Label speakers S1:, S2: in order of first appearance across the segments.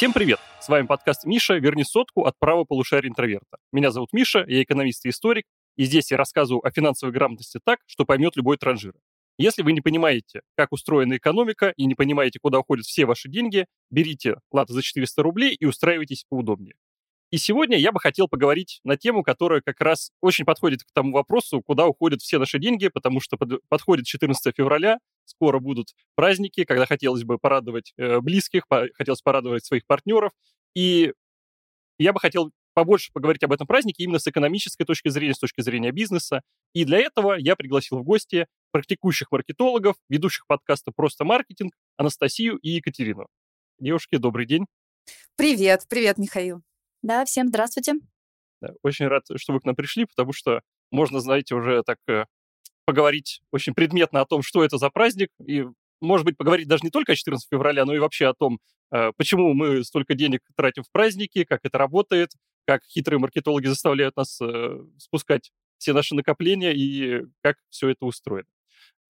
S1: Всем привет! С вами подкаст «Миша. Верни сотку от права полушария интроверта». Меня зовут Миша, я экономист и историк, и здесь я рассказываю о финансовой грамотности так, что поймет любой транжир. Если вы не понимаете, как устроена экономика и не понимаете, куда уходят все ваши деньги, берите латы за 400 рублей и устраивайтесь поудобнее. И сегодня я бы хотел поговорить на тему, которая как раз очень подходит к тому вопросу, куда уходят все наши деньги, потому что под, подходит 14 февраля, скоро будут праздники, когда хотелось бы порадовать э, близких, хотелось порадовать своих партнеров. И я бы хотел побольше поговорить об этом празднике именно с экономической точки зрения, с точки зрения бизнеса. И для этого я пригласил в гости практикующих маркетологов, ведущих подкаста «Просто маркетинг» Анастасию и Екатерину. Девушки, добрый день.
S2: Привет, привет, Михаил.
S3: Да, всем здравствуйте.
S1: Очень рад, что вы к нам пришли, потому что можно, знаете, уже так э, поговорить очень предметно о том, что это за праздник, и, может быть, поговорить даже не только о 14 февраля, но и вообще о том, э, почему мы столько денег тратим в праздники, как это работает, как хитрые маркетологи заставляют нас э, спускать все наши накопления и как все это устроено.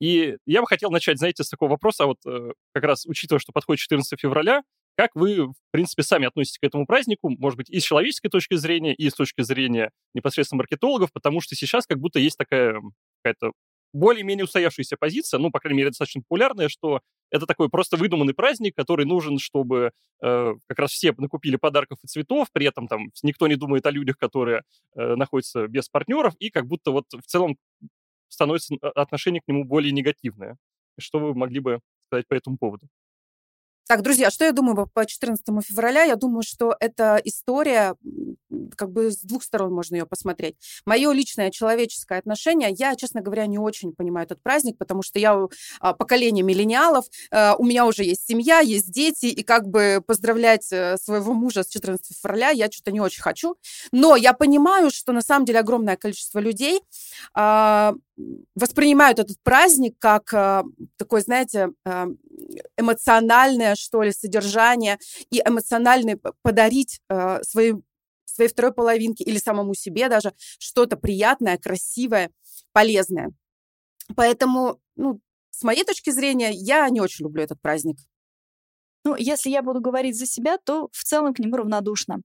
S1: И я бы хотел начать, знаете, с такого вопроса, вот как раз учитывая, что подходит 14 февраля, как вы, в принципе, сами относитесь к этому празднику, может быть, и с человеческой точки зрения, и с точки зрения непосредственно маркетологов, потому что сейчас как будто есть такая какая-то более-менее устоявшаяся позиция, ну, по крайней мере, достаточно популярная, что это такой просто выдуманный праздник, который нужен, чтобы э, как раз все накупили подарков и цветов, при этом там никто не думает о людях, которые э, находятся без партнеров, и как будто вот в целом становится отношение к нему более негативное. Что вы могли бы сказать по этому поводу?
S2: Так, друзья, что я думаю по 14 февраля? Я думаю, что эта история, как бы с двух сторон можно ее посмотреть. Мое личное человеческое отношение, я, честно говоря, не очень понимаю этот праздник, потому что я а, поколение миллениалов, а, у меня уже есть семья, есть дети, и как бы поздравлять э, своего мужа с 14 февраля я что-то не очень хочу. Но я понимаю, что на самом деле огромное количество людей а, воспринимают этот праздник как э, такой, знаете, э, эмоциональное, что ли, содержание и эмоциональный подарить э, своей, своей второй половинке или самому себе даже что-то приятное, красивое, полезное. Поэтому, ну, с моей точки зрения, я не очень люблю этот праздник.
S3: Ну, если я буду говорить за себя, то в целом к нему равнодушно.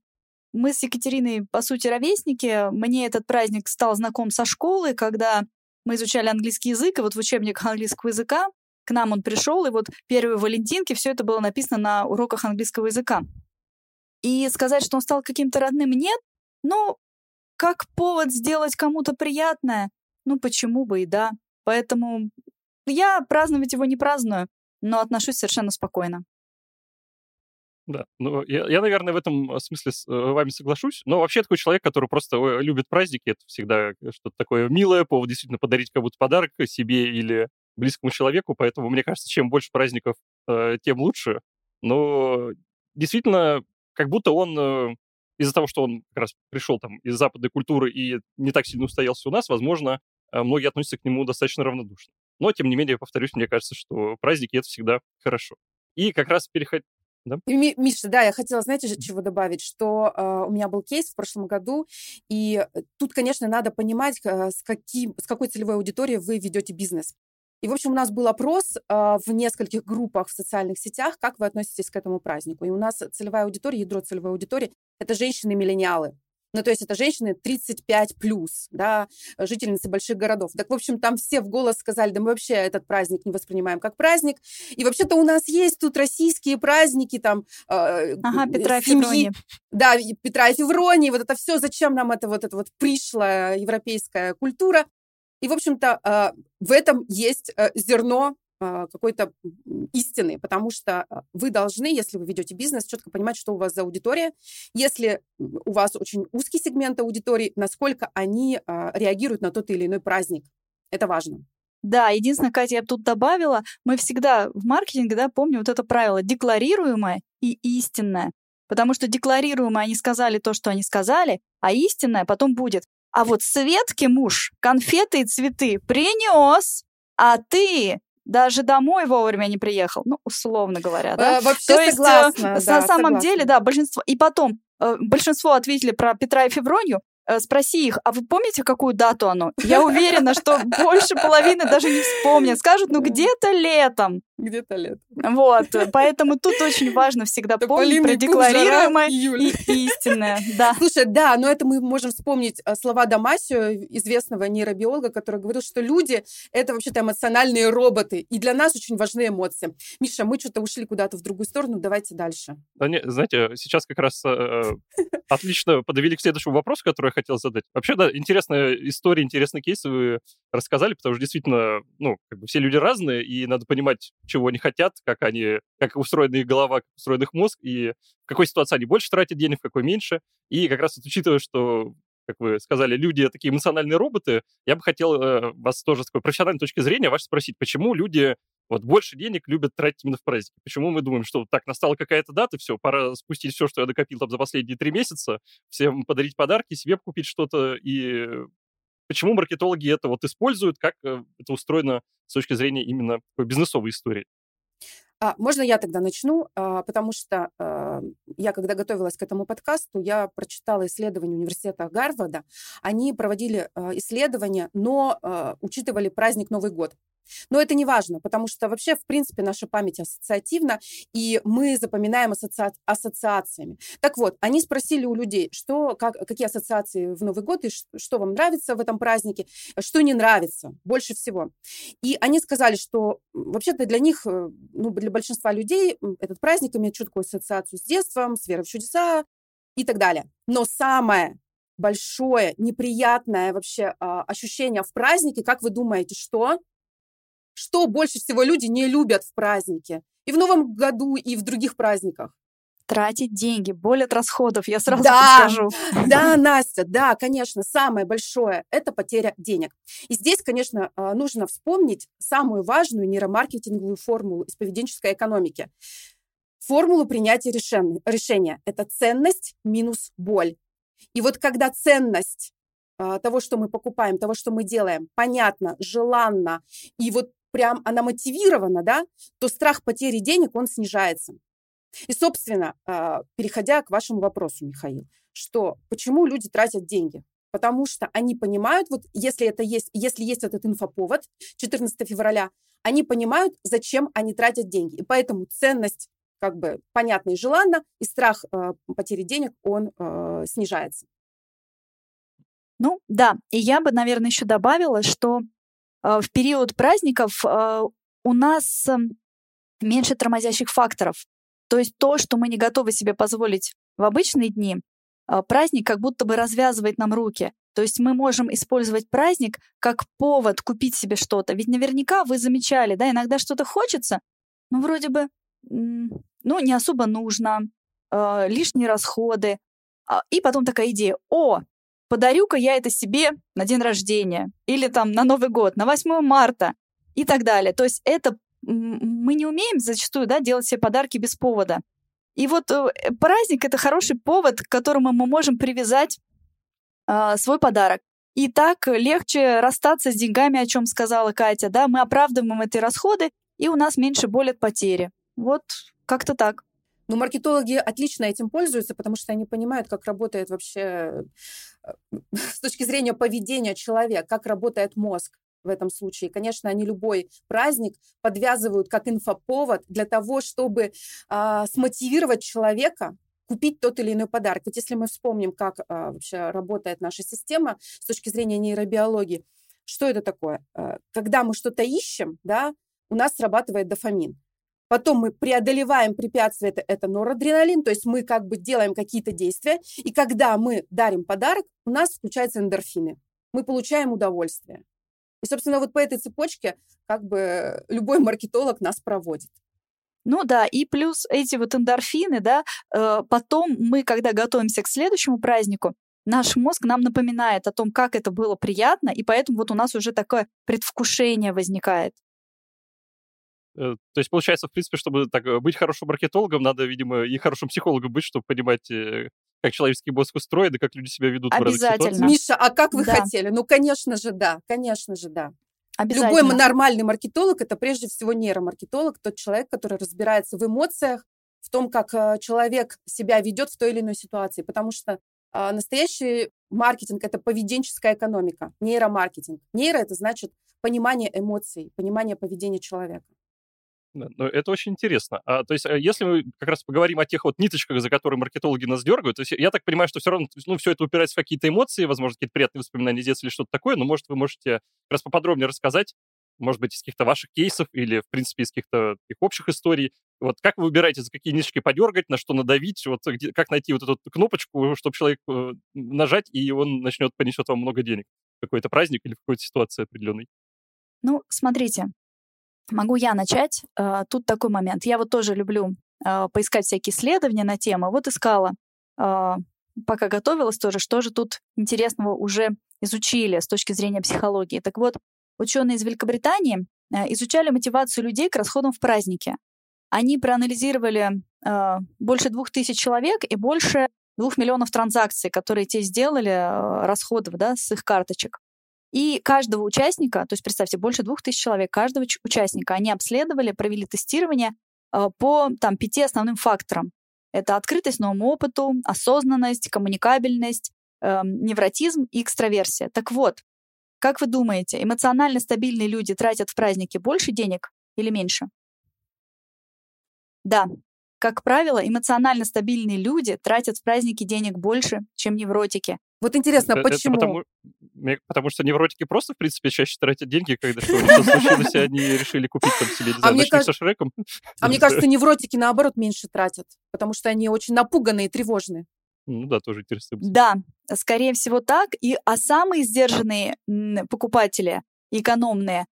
S3: Мы с Екатериной, по сути, ровесники. Мне этот праздник стал знаком со школы, когда мы изучали английский язык, и вот в учебник английского языка к нам он пришел, и вот первые валентинки, все это было написано на уроках английского языка. И сказать, что он стал каким-то родным, нет, но как повод сделать кому-то приятное, ну почему бы и да. Поэтому я праздновать его не праздную, но отношусь совершенно спокойно.
S1: Да, ну, я, я, наверное, в этом э, смысле с э, вами соглашусь. Но вообще такой человек, который просто любит праздники, это всегда что-то такое милое, повод действительно подарить кому-то подарок себе или близкому человеку, поэтому мне кажется, чем больше праздников, э, тем лучше. Но действительно, как будто он э, из-за того, что он как раз пришел там из западной культуры и не так сильно устоялся у нас, возможно, э, многие относятся к нему достаточно равнодушно. Но, тем не менее, повторюсь, мне кажется, что праздники — это всегда хорошо. И как раз переход...
S2: Да? Миша, да, я хотела, знаете, чего добавить, что э, у меня был кейс в прошлом году, и э, тут, конечно, надо понимать, э, с, каким, с какой целевой аудиторией вы ведете бизнес. И, в общем, у нас был опрос э, в нескольких группах в социальных сетях, как вы относитесь к этому празднику. И у нас целевая аудитория, ядро целевой аудитории – это женщины-миллениалы. Ну, то есть это женщины 35 плюс, да, жительницы больших городов. Так, в общем, там все в голос сказали, да мы вообще этот праздник не воспринимаем как праздник. И вообще-то у нас есть тут российские праздники, там...
S3: Э, ага, Петра семьи, Февронии.
S2: Да, Петра и Февронии, вот это все, зачем нам это вот, это вот пришлая европейская культура. И, в общем-то, а, в этом есть э, зерно а, какой-то истины, потому что а, вы должны, если вы ведете бизнес, четко понимать, что у вас за аудитория. Если у вас очень узкий сегмент аудитории, насколько они реагируют на тот или иной праздник. Это важно.
S3: Да, единственное, Катя, я тут добавила, мы всегда в маркетинге, да, помним вот это правило декларируемое и истинное. Потому что декларируемое они сказали то, что они сказали, а истинное потом будет. А вот Светке муж конфеты и цветы принес, а ты даже домой вовремя не приехал. Ну, условно говоря, да?
S2: А, вообще То согласна.
S3: Есть, да, на самом согласна. деле, да, большинство... И потом, э, большинство ответили про Петра и Февронию, э, спроси их, а вы помните, какую дату оно? Я уверена, что больше половины даже не вспомнят. Скажут, ну где-то летом.
S2: Где-то летом.
S3: Вот, поэтому тут очень важно всегда помнить про декларируемое и истинное. Да.
S2: Слушай, да, но это мы можем вспомнить э, слова Дамасио, известного нейробиолога, который говорил, что люди — это вообще-то эмоциональные роботы, и для нас очень важны эмоции. Миша, мы что-то ушли куда-то в другую сторону, давайте дальше.
S1: Да, не, знаете, сейчас как раз э, отлично подвели к следующему вопросу, который хотел задать. Вообще, да, интересная история, интересный кейс вы рассказали, потому что действительно, ну, как бы все люди разные, и надо понимать, чего они хотят, как они, как устроена их голова, как устроен их мозг, и в какой ситуации они больше тратят денег, в какой меньше. И как раз вот, учитывая, что как вы сказали, люди такие эмоциональные роботы, я бы хотел э, вас тоже с такой профессиональной точки зрения вас спросить, почему люди вот больше денег любят тратить именно в праздники. Почему мы думаем, что так, настала какая-то дата, все, пора спустить все, что я накопил там за последние три месяца, всем подарить подарки, себе купить что-то, и почему маркетологи это вот используют, как э, это устроено с точки зрения именно бизнесовой истории?
S2: А, можно я тогда начну, а, потому что а, я, когда готовилась к этому подкасту, я прочитала исследования университета Гарварда. Они проводили а, исследования, но а, учитывали праздник Новый год. Но это не важно, потому что вообще, в принципе, наша память ассоциативна, и мы запоминаем ассоци... ассоциациями. Так вот, они спросили у людей, что, как, какие ассоциации в Новый год, и что вам нравится в этом празднике, что не нравится больше всего. И они сказали, что вообще-то для них, э, ну, для большинства людей этот праздник имеет четкую ассоциацию с детством, с верой в чудеса и так далее. Но самое большое, неприятное вообще а, ощущение в празднике, как вы думаете, что? Что больше всего люди не любят в празднике. И в Новом году, и в других праздниках.
S3: Тратить деньги, боль от расходов, я сразу да, скажу.
S2: Да, Настя, да, конечно, самое большое – это потеря денег. И здесь, конечно, а, нужно вспомнить самую важную нейромаркетинговую формулу из поведенческой экономики. Формулу принятия решения – это ценность минус боль. И вот когда ценность а, того, что мы покупаем, того, что мы делаем, понятно, желанно, и вот прям она мотивирована, да, то страх потери денег, он снижается. И, собственно, а, переходя к вашему вопросу, Михаил, что почему люди тратят деньги? Потому что они понимают, вот если это есть, если есть этот инфоповод 14 февраля, они понимают, зачем они тратят деньги. И поэтому ценность как бы понятна и желанна, и страх э, потери денег, он э, снижается.
S3: Ну да, и я бы, наверное, еще добавила, что в период праздников э, у нас эм, меньше тормозящих факторов. То есть то, что мы не готовы себе позволить в обычные дни, э, праздник как будто бы развязывает нам руки. То есть мы можем использовать праздник как повод купить себе что-то. Ведь наверняка вы замечали, да, иногда что-то хочется, ну, вроде бы, ну, не особо нужно, лишние расходы. А, и потом такая идея, о, подарю-ка я это себе на день рождения или там на Новый год, на 8 марта и так далее. То есть это мы не умеем зачастую да, делать себе подарки без повода. И вот э, праздник это хороший повод, к которому мы можем привязать э, свой подарок. И так легче расстаться с деньгами, о чем сказала Катя, да, мы оправдываем эти расходы, и у нас меньше боль от потери. Вот как-то так.
S2: Но маркетологи отлично этим пользуются, потому что они понимают, как работает вообще э, с точки зрения поведения человека, как работает мозг в этом случае. Конечно, они любой праздник подвязывают как инфоповод для того, чтобы а, смотивировать человека купить тот или иной подарок. Ведь если мы вспомним, как а, вообще работает наша система с точки зрения нейробиологии, что это такое? А, когда мы что-то ищем, да, у нас срабатывает дофамин. Потом мы преодолеваем препятствия, это, это норадреналин, то есть мы как бы делаем какие-то действия. И когда мы дарим подарок, у нас включаются эндорфины. Мы получаем удовольствие. И, собственно, вот по этой цепочке как бы любой маркетолог нас проводит.
S3: Ну да, и плюс эти вот эндорфины, да, э, потом мы, когда готовимся к следующему празднику, наш мозг нам напоминает о том, как это было приятно, и поэтому вот у нас уже такое предвкушение возникает.
S1: Э, то есть, получается, в принципе, чтобы так, э, быть хорошим маркетологом, надо, видимо, и хорошим психологом быть, чтобы понимать, э, как человеческий мозг устроен и как люди себя ведут в разных ситуациях.
S2: Миша, а как вы да. хотели? Ну, конечно же, да, конечно же, да. Любой нормальный маркетолог – это прежде всего нейромаркетолог, тот человек, который разбирается в эмоциях, в том, как человек себя ведет в той или иной ситуации. Потому что А, настоящий маркетинг – это поведенческая экономика, нейромаркетинг. Нейро – это значит понимание эмоций, понимание поведения человека.
S1: Это очень интересно. А, то есть, э, если мы как раз поговорим о тех вот ниточках, за которые маркетологи нас дергают, то есть я так понимаю, что все равно, ну, все это упирается в какие-то эмоции, возможно, какие-то приятные воспоминания детства или что-то такое, но, может, вы можете как раз поподробнее рассказать, может быть, из каких-то ваших кейсов или, в принципе, из каких-то таких общих историй. Вот как вы выбираете, за какие ниточки подергать, на что надавить, вот где, как найти вот эту кнопочку, чтобы человек э, нажать, и он начнет, понесет вам много денег в какой-то праздник или в какой-то ситуации определенной?
S3: Ну, смотрите, Могу я начать? А, тут такой момент. Я вот тоже люблю а, поискать всякие исследования на тему. Вот искала, а, пока готовилась тоже, что же тут интересного уже изучили с точки зрения психологии. Так вот, ученые из Великобритании изучали мотивацию людей к расходам в празднике. Они проанализировали больше двух тысяч человек и больше двух миллионов транзакций, которые те сделали, расходов да, с их карточек. И каждого участника, то есть представьте, больше двух тысяч человек, каждого участника они обследовали, провели тестирование э, по там, пяти основным факторам. Это открытость новому опыту, осознанность, коммуникабельность, э, невротизм и экстраверсия. Так вот, как вы думаете, эмоционально стабильные люди тратят в праздники больше денег или меньше? Да, как правило, эмоционально стабильные люди тратят в праздники денег больше, чем невротики.
S2: Вот интересно, это, почему? Это
S1: потому, потому что невротики просто, в принципе, чаще тратят деньги, когда что-то случилось, и они решили купить там себе, не а знаю, а со Шреком.
S2: А мне кажется, невротики, наоборот, меньше тратят, потому что они очень напуганные и тревожные.
S1: Ну да, тоже интересно.
S3: Да, скорее всего так. И, а самые сдержанные покупатели, экономные,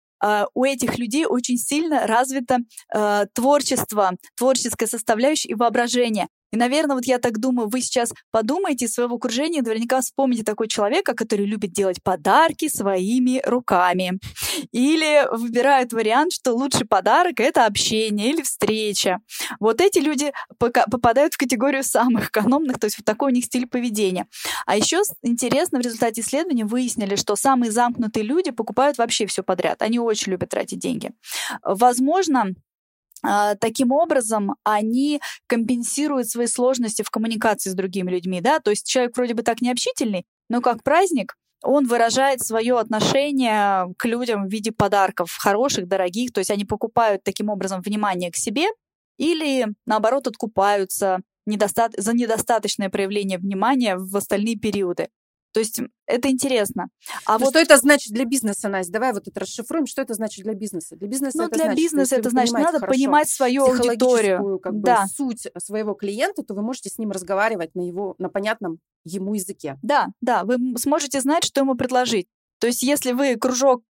S3: у этих людей очень сильно развито uh, творчество, творческая составляющая и воображение. И, наверное, вот я так думаю, вы сейчас подумаете из своего окружения, наверняка вспомните такой человека, который любит делать подарки своими руками. Или выбирают вариант, что лучший подарок — это общение или встреча. Вот эти люди попадают в категорию самых экономных, то есть вот такой у них стиль поведения. А еще интересно, в результате исследования выяснили, что самые замкнутые люди покупают вообще все подряд. Они очень любят тратить деньги. Возможно, таким образом они компенсируют свои сложности в коммуникации с другими людьми, да, то есть человек вроде бы так необщительный, но как праздник он выражает свое отношение к людям в виде подарков, хороших, дорогих, то есть они покупают таким образом внимание к себе или, наоборот, откупаются недоста- за недостаточное проявление внимания в остальные периоды. То есть это интересно.
S2: А вот... Что это значит для бизнеса, Настя? Давай вот это расшифруем. Что это значит для бизнеса? Для бизнеса
S3: ну,
S2: это
S3: для
S2: значит,
S3: бизнеса это значит, надо хорошо, понимать свою аудиторию.
S2: Как да. бы, суть своего клиента, то вы можете с ним разговаривать на его, на понятном ему языке.
S3: Да, да, вы сможете знать, что ему предложить. То есть если вы кружок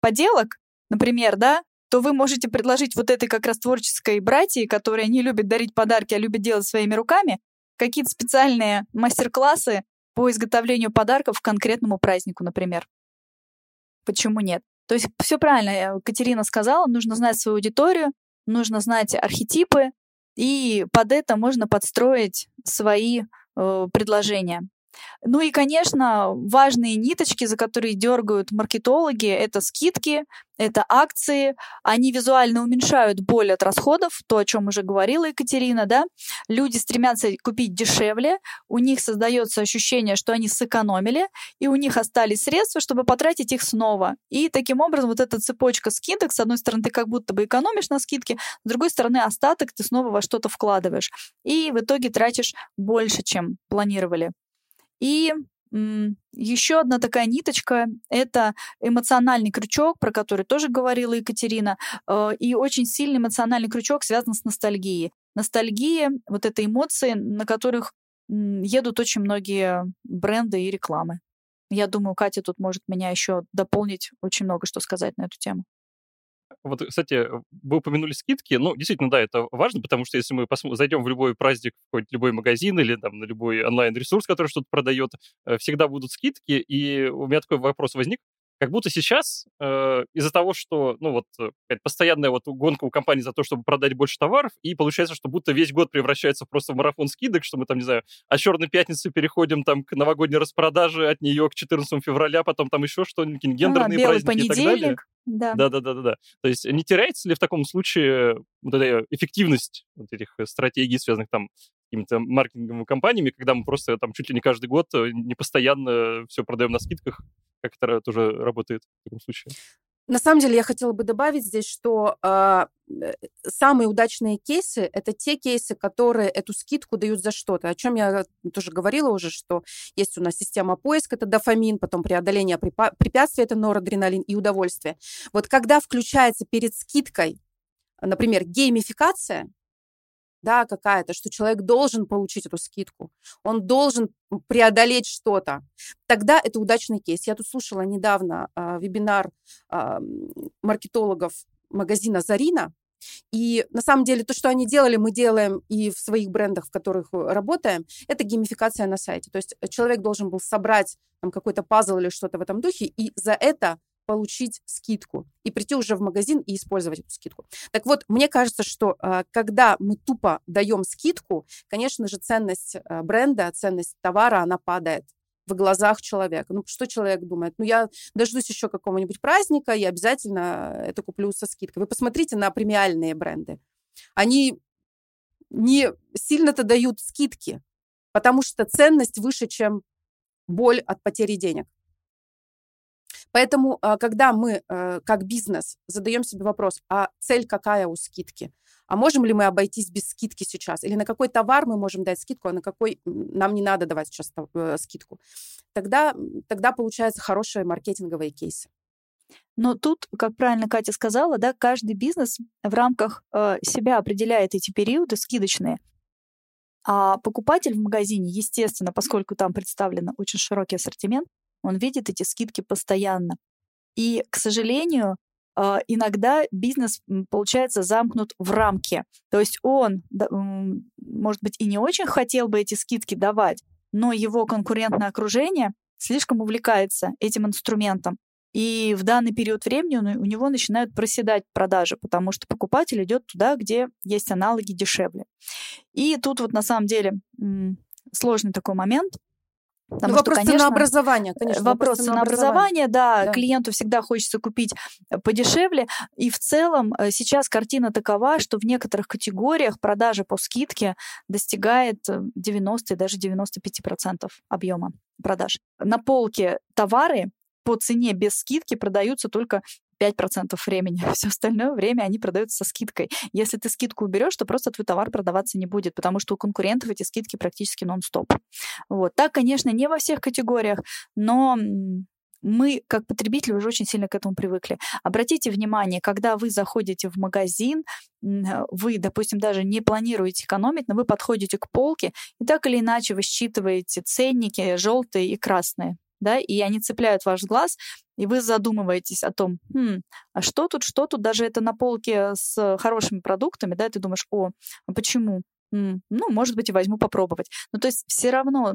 S3: поделок, например, да, то вы можете предложить вот этой как раз творческой братьи, которая не любит дарить подарки, а любит делать своими руками, какие-то специальные мастер-классы по изготовлению подарков к конкретному празднику, например. Почему нет? То есть все правильно э, Катерина сказала, нужно знать свою аудиторию, нужно знать архетипы, и под это можно подстроить свои э, предложения. Ну и, конечно, важные ниточки, за которые дергают маркетологи, это скидки, это акции. Они визуально уменьшают боль от расходов, то, о чем уже говорила Екатерина, да. Люди стремятся купить дешевле, у них создается ощущение, что они сэкономили, и у них остались средства, чтобы потратить их снова. И таким образом вот эта цепочка скидок, с одной стороны, ты как будто бы экономишь на скидке, с другой стороны, остаток ты снова во что-то вкладываешь. И в итоге тратишь больше, чем планировали. И еще одна такая ниточка — это эмоциональный крючок, про который тоже говорила Екатерина. Э, и очень сильный эмоциональный крючок связан с ностальгией. Ностальгия — вот это эмоции, на которых едут очень многие бренды и рекламы. Я думаю, Катя тут может меня еще дополнить, очень много что сказать на эту тему.
S1: Вот, кстати, вы упомянули скидки. Ну, действительно, да, это важно, потому что если мы посмотрим, зайдем в любой праздник, в какой-то любой магазин или там на любой онлайн-ресурс, который что-то продает, э, всегда будут скидки. И у меня такой вопрос возник как будто сейчас э, из-за того, что, ну вот, э, постоянная вот гонка у компании за то, чтобы продать больше товаров, и получается, что будто весь год превращается просто в марафон скидок, что мы там, не знаю, от Черной пятницы переходим там к новогодней распродаже, от нее к 14 февраля, потом там еще что-нибудь, гендерные а, праздники понедельник. и так далее. Да. да, да, да, да, да. То есть не теряется ли в таком случае вот эта эффективность вот этих стратегий, связанных там какими-то маркетинговыми компаниями, когда мы просто там чуть ли не каждый год э, не постоянно все продаем на скидках, как это тоже работает в таком случае?
S2: На самом деле я хотела бы добавить здесь, что э, самые удачные кейсы – это те кейсы, которые эту скидку дают за что-то. О чем я тоже говорила уже, что есть у нас система поиска, это дофамин, потом преодоление препятствий, это норадреналин и удовольствие. Вот когда включается перед скидкой, например, геймификация, да, какая-то, что человек должен получить эту скидку, он должен преодолеть что-то, тогда это удачный кейс. Я тут слушала недавно э, вебинар э, маркетологов магазина «Зарина», и на самом деле то, что они делали, мы делаем и в своих брендах, в которых работаем, это геймификация на сайте. То есть человек должен был собрать там, какой-то пазл или что-то в этом духе, и за это получить скидку и прийти уже в магазин и использовать эту скидку. Так вот, мне кажется, что э, когда мы тупо даем скидку, конечно же, ценность э, бренда, ценность товара, она падает в глазах человека. Ну, что человек думает? Ну, я дождусь еще какого-нибудь праздника, и обязательно это куплю со скидкой. Вы посмотрите на премиальные бренды. Они не сильно-то дают скидки, потому что ценность выше, чем боль от потери денег. Поэтому, а, когда мы э, как бизнес задаем себе вопрос, а цель какая у скидки? А можем ли мы обойтись без скидки сейчас? Или на какой товар мы можем дать скидку, а на какой нам не надо давать сейчас э, скидку? Тогда, тогда получаются хорошие маркетинговые кейсы.
S3: Но тут, как правильно Катя сказала, да, каждый бизнес в рамках э, себя определяет эти периоды скидочные. А покупатель в магазине, естественно, поскольку там представлен очень широкий ассортимент, он видит эти скидки постоянно. И, к сожалению, а, иногда бизнес получается замкнут в рамке. То есть он, может быть, и не очень хотел бы эти скидки давать, но его конкурентное окружение слишком увлекается этим инструментом. И в данный период времени у него начинают проседать продажи, потому что покупатель идет туда, где есть аналоги дешевле. И тут вот на самом деле сложный такой момент,
S2: Потому ну, что, конечно, на образование, конечно.
S3: Вопросы на образование, да, да. Клиенту всегда хочется купить э, подешевле. И в целом э, сейчас картина такова, что в некоторых категориях продажа по скидке достигает 90 э, и даже 95% объема продаж. На полке товары по цене без скидки продаются только 5% времени. Все остальное время они продаются со скидкой. Если ты скидку уберешь, то просто твой товар продаваться не будет, потому что у конкурентов эти скидки практически нон-стоп. Вот. Так, конечно, не во всех категориях, но мы, как потребители, уже очень сильно к этому привыкли. Обратите внимание, когда вы заходите в магазин, вы, допустим, даже не планируете экономить, но вы подходите к полке, и так или иначе вы считываете ценники желтые и красные да, и они цепляют ваш глаз, и вы задумываетесь о том, хм, а что тут, что тут, даже это на полке с хорошими продуктами, да, ты думаешь, о, а почему? ну, может быть, и возьму попробовать. Ну, то есть все равно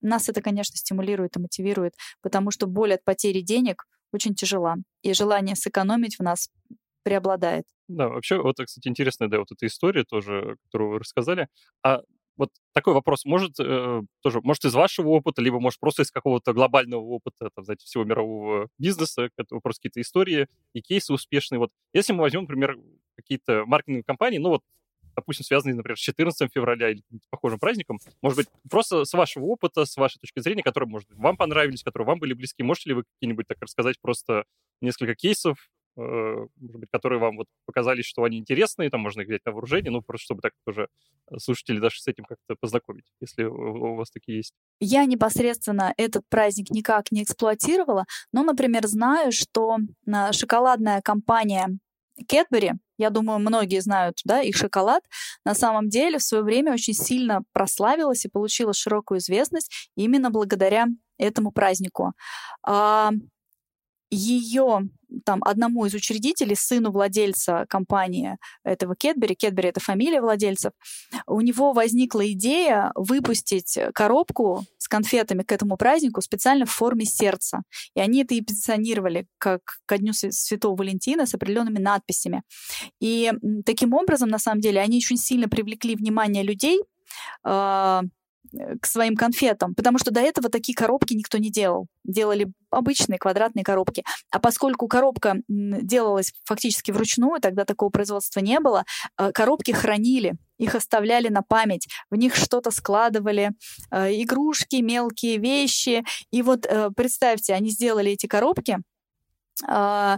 S3: нас это, конечно, стимулирует и мотивирует, потому что боль от потери денег очень тяжела, и желание сэкономить в нас преобладает.
S1: Да, вообще, вот, кстати, интересная, да, вот эта история тоже, которую вы рассказали. А вот такой вопрос. Может, э, тоже, может, из вашего опыта, либо, может, просто из какого-то глобального опыта, там, знаете, всего мирового бизнеса, это просто какие-то истории и кейсы успешные. Вот если мы возьмем, например, какие-то маркетинговые компании, ну вот, допустим, связанные, например, с 14 февраля или похожим праздником, может быть, просто с вашего опыта, с вашей точки зрения, которые, может, вам понравились, которые вам были близки, можете ли вы какие-нибудь так рассказать просто несколько кейсов, может быть, которые вам вот показались, что они интересные, там можно их взять на вооружение, ну, просто чтобы так тоже э, слушатели даже с этим как-то познакомить, если у вас такие есть.
S3: Я непосредственно этот праздник никак не эксплуатировала, но, например, знаю, что шоколадная компания Кэтбери, я думаю, многие знают, да, их шоколад, на самом деле в свое время очень сильно прославилась и получила широкую известность именно благодаря этому празднику. А, ее там одному из учредителей, сыну владельца компании этого Кедбери, Кедбери это фамилия владельцев, у него возникла идея выпустить коробку с конфетами к этому празднику специально в форме сердца. И они это и позиционировали как ко Дню Святого Валентина с определенными надписями. И таким образом, на самом деле, они очень сильно привлекли внимание людей, а, к своим конфетам, потому что до этого такие коробки никто не делал. Делали обычные квадратные коробки. А поскольку коробка делалась фактически вручную, тогда такого производства не было, э, коробки хранили их оставляли на память, в них что-то складывали, э, игрушки, мелкие вещи. И вот э, представьте, они сделали эти коробки, э,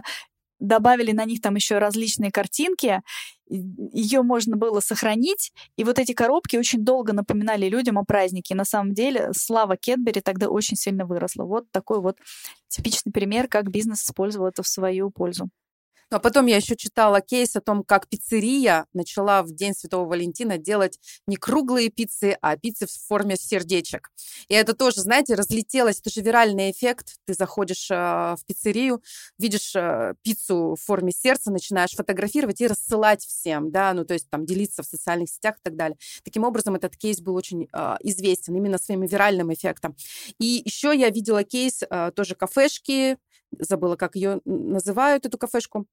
S3: добавили на них там еще различные картинки, ее можно было сохранить, и вот эти коробки очень долго напоминали людям о празднике. И на самом деле слава Кедбери тогда очень сильно выросла. Вот такой вот типичный пример, как бизнес использовал это в свою пользу.
S2: Ну, а потом я еще читала кейс о том, как пиццерия начала в День Святого Валентина делать не круглые пиццы, а пиццы в форме сердечек. И это тоже, знаете, разлетелось. Это же виральный эффект. Ты заходишь э, в пиццерию, видишь э, пиццу в форме сердца, начинаешь фотографировать и рассылать всем, да, ну, то есть там делиться в социальных сетях и так далее. Таким образом, этот кейс был очень э, известен именно своим виральным эффектом. И еще я видела кейс э, тоже кафешки, забыла, как ее называют, эту кафешку,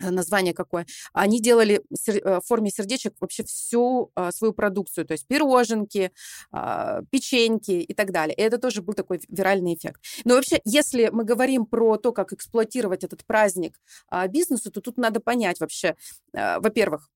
S2: название какое, они делали э, в форме сердечек вообще всю а, свою продукцию, то есть пироженки, а, печеньки и так далее. И это тоже был такой виральный эффект. Но вообще, если мы говорим про то, как эксплуатировать этот праздник а, бизнесу, то тут надо понять вообще, во-первых,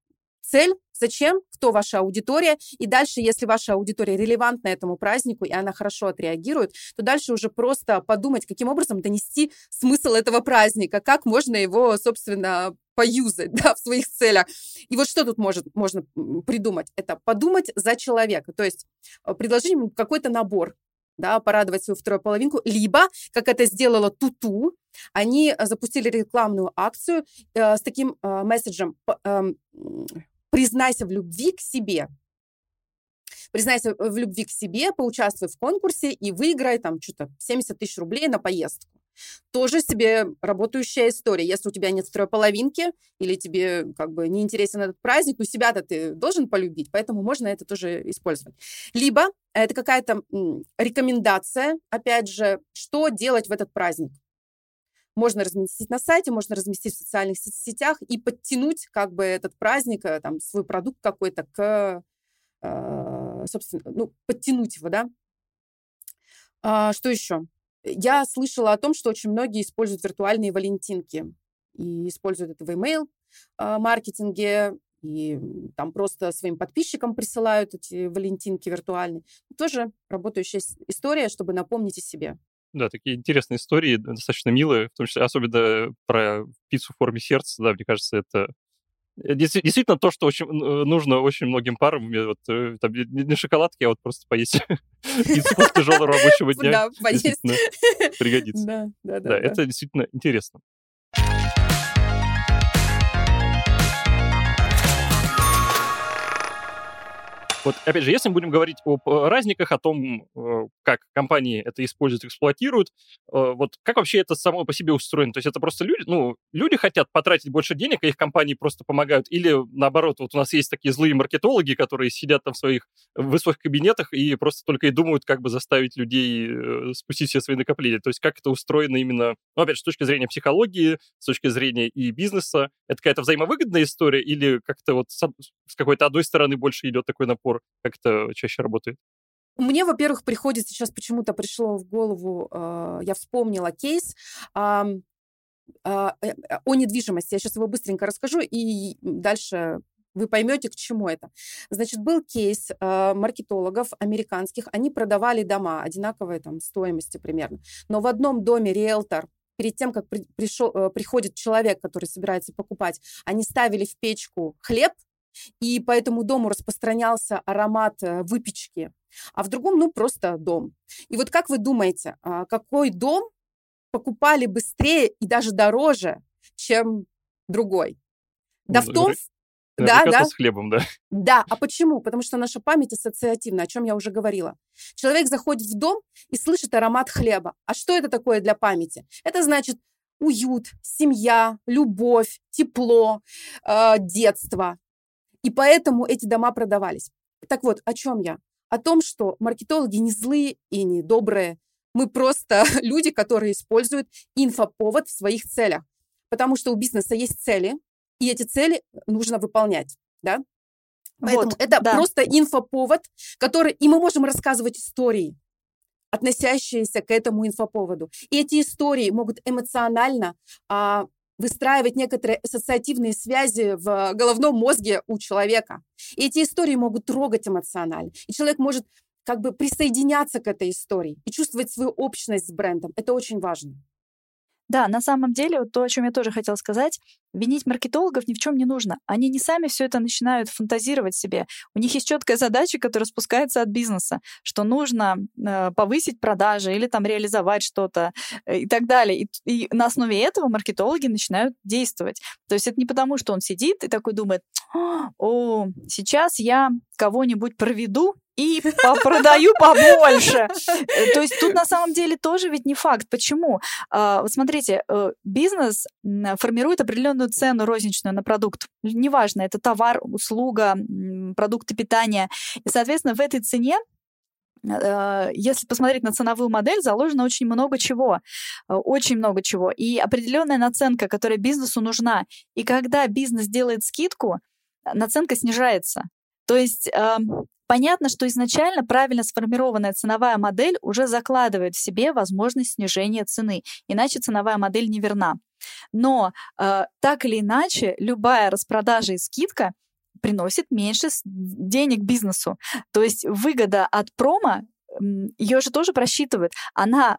S2: цель, зачем, кто ваша аудитория, и дальше, если ваша аудитория релевантна этому празднику, и она хорошо отреагирует, то дальше уже просто подумать, каким образом донести смысл этого праздника, как можно его, собственно, поюзать да, в своих целях. И вот что тут может, можно придумать? Это подумать за человека, то есть э, предложить ему какой-то набор, да, порадовать свою вторую половинку, либо, как это сделала Туту, они запустили рекламную акцию э, с таким э, месседжем э, признайся в любви к себе. Признайся в любви к себе, поучаствуй в конкурсе и выиграй там что-то 70 тысяч рублей на поездку. Тоже себе работающая история. Если у тебя нет второй половинки или тебе как бы не интересен этот праздник, у себя-то ты должен полюбить, поэтому можно это тоже использовать. Либо это какая-то рекомендация, опять же, что делать в этот праздник можно разместить на сайте, можно разместить в социальных сетях и подтянуть как бы этот праздник, э, там, свой продукт какой-то к, э, собственно, ну, подтянуть его, да. А, что еще? Я слышала о том, что очень многие используют виртуальные валентинки и используют это в email а, маркетинге, и там просто своим подписчикам присылают эти валентинки виртуальные. Тоже работающая история, чтобы напомнить о себе.
S1: Да, такие интересные истории, достаточно милые, в том числе особенно про пиццу в форме сердца, да, мне кажется, это э, Действительно, то, что очень э, нужно очень многим парам, вот, э, там, не шоколадки, а вот просто поесть пиццу тяжелого рабочего дня. Да, поесть. Пригодится. Да, да. Да, это действительно интересно. Вот, опять же, если мы будем говорить о разниках, о том, э, как компании это используют, эксплуатируют, э, вот как вообще это само по себе устроено? То есть это просто люди, ну, люди хотят потратить больше денег, а их компании просто помогают? Или наоборот, вот у нас есть такие злые маркетологи, которые сидят там в своих высоких кабинетах и просто только и думают, как бы заставить людей э, спустить все свои накопления. То есть как это устроено именно, ну, опять же, с точки зрения психологии, с точки зрения и бизнеса. Это какая-то взаимовыгодная история или как-то вот с какой-то одной стороны больше идет такой напор разговор? Как это чаще работает?
S2: Мне, во-первых, приходит сейчас почему-то пришло в голову, э, я вспомнила кейс э, э, о недвижимости. Я сейчас его быстренько расскажу, и дальше вы поймете, к чему это. Значит, был кейс э, маркетологов американских. Они продавали дома одинаковой там стоимости примерно. Но в одном доме риэлтор перед тем, как при, пришел, э, приходит человек, который собирается покупать, они ставили в печку хлеб, и по этому дому распространялся аромат э, выпечки, а в другом, ну, просто дом. И вот как вы думаете, а, какой дом покупали быстрее и даже дороже, чем другой? Да ну, в том...
S1: Да, да. с хлебом, да.
S2: Да, а почему? Потому что наша память ассоциативна, о чем я уже говорила. Человек заходит в дом и слышит аромат хлеба. А что это такое для памяти? Это значит уют, семья, любовь, тепло, э, детство. И поэтому эти дома продавались. Так вот, о чем я? О том, что маркетологи не злые и не добрые. Мы просто люди, которые используют инфоповод в своих целях. Потому что у бизнеса есть цели, и эти цели нужно выполнять. Да? Поэтому вот, это да. просто инфоповод, который... И мы можем рассказывать истории относящиеся к этому инфоповоду. И эти истории могут эмоционально а, выстраивать некоторые ассоциативные связи в головном мозге у человека. И эти истории могут трогать эмоционально. И человек может как бы присоединяться к этой истории и чувствовать свою общность с брендом. Это очень важно.
S3: Да, на самом деле, вот то, о чем я тоже хотела сказать, винить маркетологов ни в чем не нужно. Они не сами все это начинают фантазировать себе. У них есть четкая задача, которая спускается от бизнеса, что нужно э, повысить продажи или там реализовать что-то э, и так далее. И, и на основе этого маркетологи начинают действовать. То есть это не потому, что он сидит и такой думает, о, сейчас я кого-нибудь проведу и продаю побольше. Э, то есть тут на самом деле тоже ведь не факт. Почему? А, вот смотрите, э, бизнес формирует определенную цену розничную на продукт. Неважно, это товар, услуга, продукты питания. И, соответственно, в этой цене э, если посмотреть на ценовую модель, заложено очень много чего. Очень много чего. И определенная наценка, которая бизнесу нужна. И когда бизнес делает скидку, наценка снижается. То есть э, понятно, что изначально правильно сформированная ценовая модель уже закладывает в себе возможность снижения цены, иначе ценовая модель неверна. Но э, так или иначе, любая распродажа и скидка приносит меньше денег бизнесу. То есть выгода от промо ее же тоже просчитывают. Она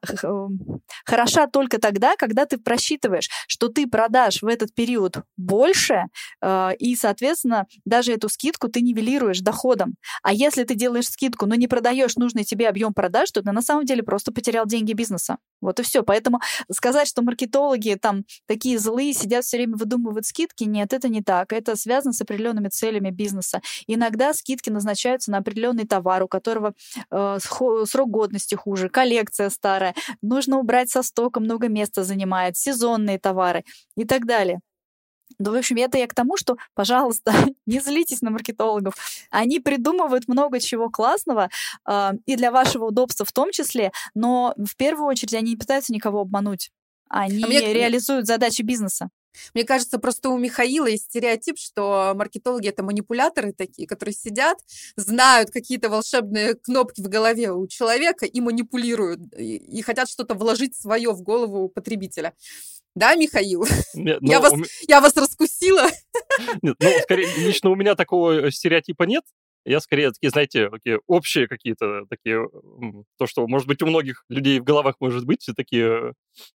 S3: хороша только тогда, когда ты просчитываешь, что ты продашь в этот период больше, э, и, соответственно, даже эту скидку ты нивелируешь доходом. А если ты делаешь скидку, но не продаешь нужный тебе объем продаж, то ты на самом деле просто потерял деньги бизнеса. Вот и все. Поэтому сказать, что маркетологи там такие злые, сидят все время выдумывают скидки, нет, это не так. Это связано с определенными целями бизнеса. Иногда скидки назначаются на определенный товар, у которого э, срок годности хуже, коллекция старая, нужно убрать со стока, много места занимает, сезонные товары и так далее. Ну, в общем, это я к тому, что, пожалуйста, не злитесь на маркетологов. Они придумывают много чего классного, э, и для вашего удобства в том числе, но в первую очередь они не пытаются никого обмануть. Они а мне... реализуют задачи бизнеса.
S2: Мне кажется, просто у Михаила есть стереотип, что маркетологи это манипуляторы такие, которые сидят, знают какие-то волшебные кнопки в голове у человека и манипулируют, и, и хотят что-то вложить свое в голову потребителя. Да, Михаил? Нет, ну, я, вас, у... я вас раскусила.
S1: Нет, ну, скорее, лично у меня такого стереотипа нет. Я скорее такие, знаете, такие общие какие-то такие, то, что, может быть, у многих людей в головах может быть, такие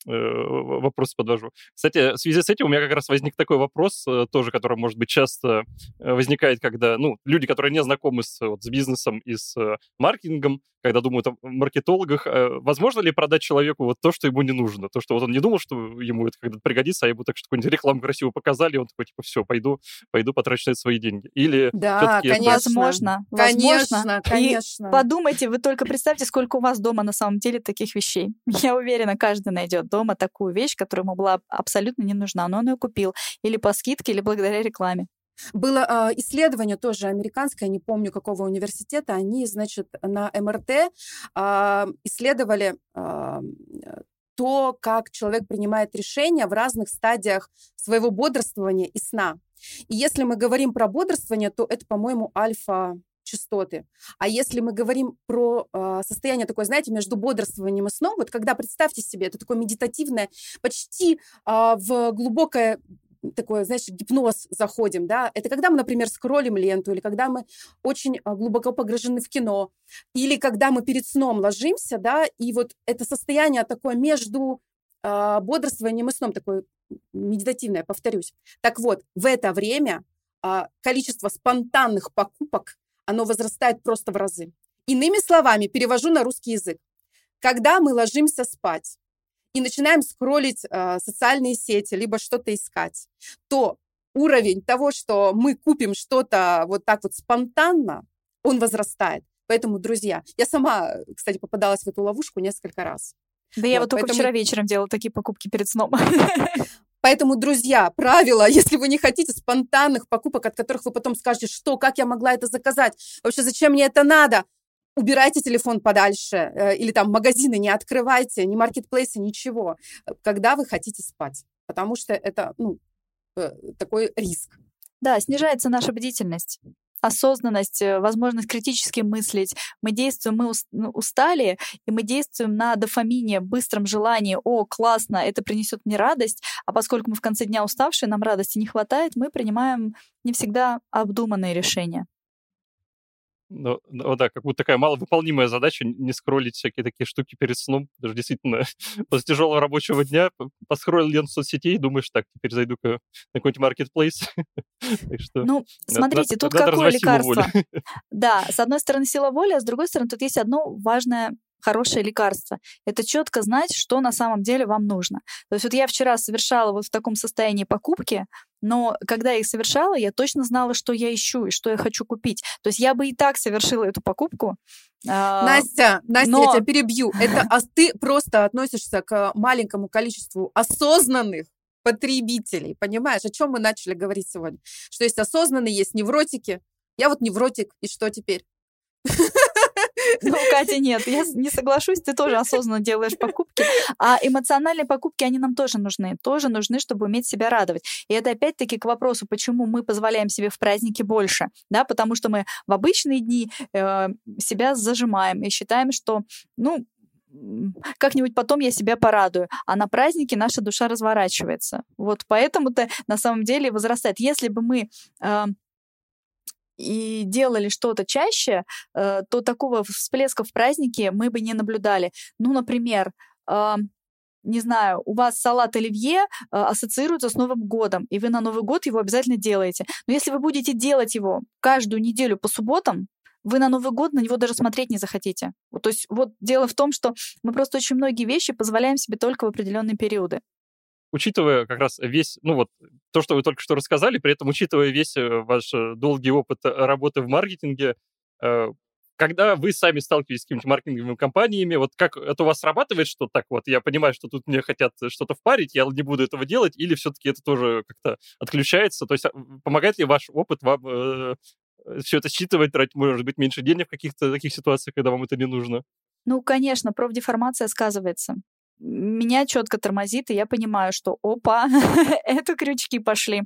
S1: э, вопросы подвожу. Кстати, в связи с этим у меня как раз возник такой вопрос, э, тоже, который, может быть, часто э, возникает, когда, ну, люди, которые не знакомы с, вот, с бизнесом и с э, маркетингом, когда думают о маркетологах, э, возможно ли продать человеку вот то, что ему не нужно? То, что вот он не думал, что ему это когда-то пригодится, а ему так что какую-нибудь рекламу красиво показали, и он такой, типа, все, пойду, пойду потрачу на это свои деньги. Или
S3: да, конечно. Возможно.
S2: Конечно, конечно.
S3: И подумайте, вы только представьте, сколько у вас дома на самом деле таких вещей. Я уверена, каждый найдет дома такую вещь, которая ему была абсолютно не нужна, но он ее купил или по скидке, или благодаря рекламе.
S2: Было э, исследование тоже американское, не помню какого университета, они, значит, на МРТ э, исследовали э, то, как человек принимает решения в разных стадиях своего бодрствования и сна. И если мы говорим про бодрствование, то это, по-моему, альфа частоты. А если мы говорим про э, состояние такое, знаете, между бодрствованием и сном, вот когда представьте себе, это такое медитативное, почти э, в глубокое такое, знаешь, гипноз заходим, да, это когда мы, например, скроллим ленту, или когда мы очень а, глубоко погружены в кино, или когда мы перед сном ложимся, да, и вот это состояние такое между э, бодрствованием и сном, такое медитативное, повторюсь. Так вот, в это время э, количество спонтанных покупок, оно возрастает просто в разы. Иными словами, перевожу на русский язык. Когда мы ложимся спать, и начинаем скроллить э, социальные сети, либо что-то искать, то уровень того, что мы купим что-то вот так вот спонтанно, он возрастает. Поэтому, друзья, я сама, кстати, попадалась в эту ловушку несколько раз.
S3: Да вот, я вот только поэтому... вчера вечером делала такие покупки перед сном.
S2: Поэтому, друзья, правило, если вы не хотите спонтанных покупок, от которых вы потом скажете, что, как я могла это заказать, вообще зачем мне это надо, убирайте телефон подальше, э, или там магазины не открывайте, ни маркетплейсы, ничего, когда вы хотите спать, потому что это ну, э, такой риск.
S3: Да, снижается наша бдительность. Осознанность, э, возможность критически мыслить. Мы действуем, мы ну, устали, и мы действуем на дофамине, быстром желании, о, классно, это принесет мне радость, а поскольку мы в конце дня уставшие, нам радости не хватает, мы принимаем не всегда обдуманные решения.
S1: Ну, ну да, как будто такая маловыполнимая задача не скроллить всякие такие штуки перед сном. Даже действительно после тяжелого рабочего дня поскроллил ленту соцсетей, думаешь, так, теперь зайду-ка на какой-нибудь маркетплейс.
S3: ну, смотрите, тут какое лекарство? Да, с одной стороны сила воли, а с другой стороны тут есть одно важное хорошее лекарство. Это четко знать, что на самом деле вам нужно. То есть вот я вчера совершала вот в таком состоянии покупки, но когда я их совершала, я точно знала, что я ищу и что я хочу купить. То есть я бы и так совершила эту покупку.
S2: А, Настя, Настя, но... я тебя перебью. Это а ты просто относишься к маленькому количеству осознанных потребителей, понимаешь? О чем мы начали говорить сегодня? Что есть осознанные, есть невротики. Я вот невротик, и что теперь?
S3: Ну, Катя, нет, я не соглашусь, ты тоже осознанно делаешь покупки. А эмоциональные покупки, они нам тоже нужны. Тоже нужны, чтобы уметь себя радовать. И это опять-таки к вопросу, почему мы позволяем себе в празднике больше. Да, потому что мы в обычные дни э, себя зажимаем и считаем, что, ну, как-нибудь потом я себя порадую. А на празднике наша душа разворачивается. Вот поэтому-то на самом деле возрастает. Если бы мы э, и делали что-то чаще, э, то такого всплеска в празднике мы бы не наблюдали. Ну, например, не знаю, у вас салат оливье э, ассоциируется с Новым годом, и вы на Новый год его обязательно делаете. Но если вы будете делать его каждую неделю по субботам, вы на Новый год на него даже смотреть не захотите. То есть вот дело в том, что мы просто очень многие вещи позволяем себе только в определенные периоды
S1: учитывая как раз весь, ну вот, то, что вы только что рассказали, при этом учитывая весь э, ваш э, долгий опыт э, работы в маркетинге, когда вы сами сталкиваетесь с какими-то маркетинговыми компаниями, вот как это у вас срабатывает, что так вот, я понимаю, что тут мне хотят что-то впарить, я не буду этого делать, или все-таки это тоже как-то отключается? То есть а, помогает ли ваш опыт вам все это считывать, тратить, может быть, меньше денег в каких-то таких ситуациях, когда вам это не нужно?
S3: Ну, конечно, профдеформация сказывается меня четко тормозит, и я понимаю, что опа, это крючки пошли.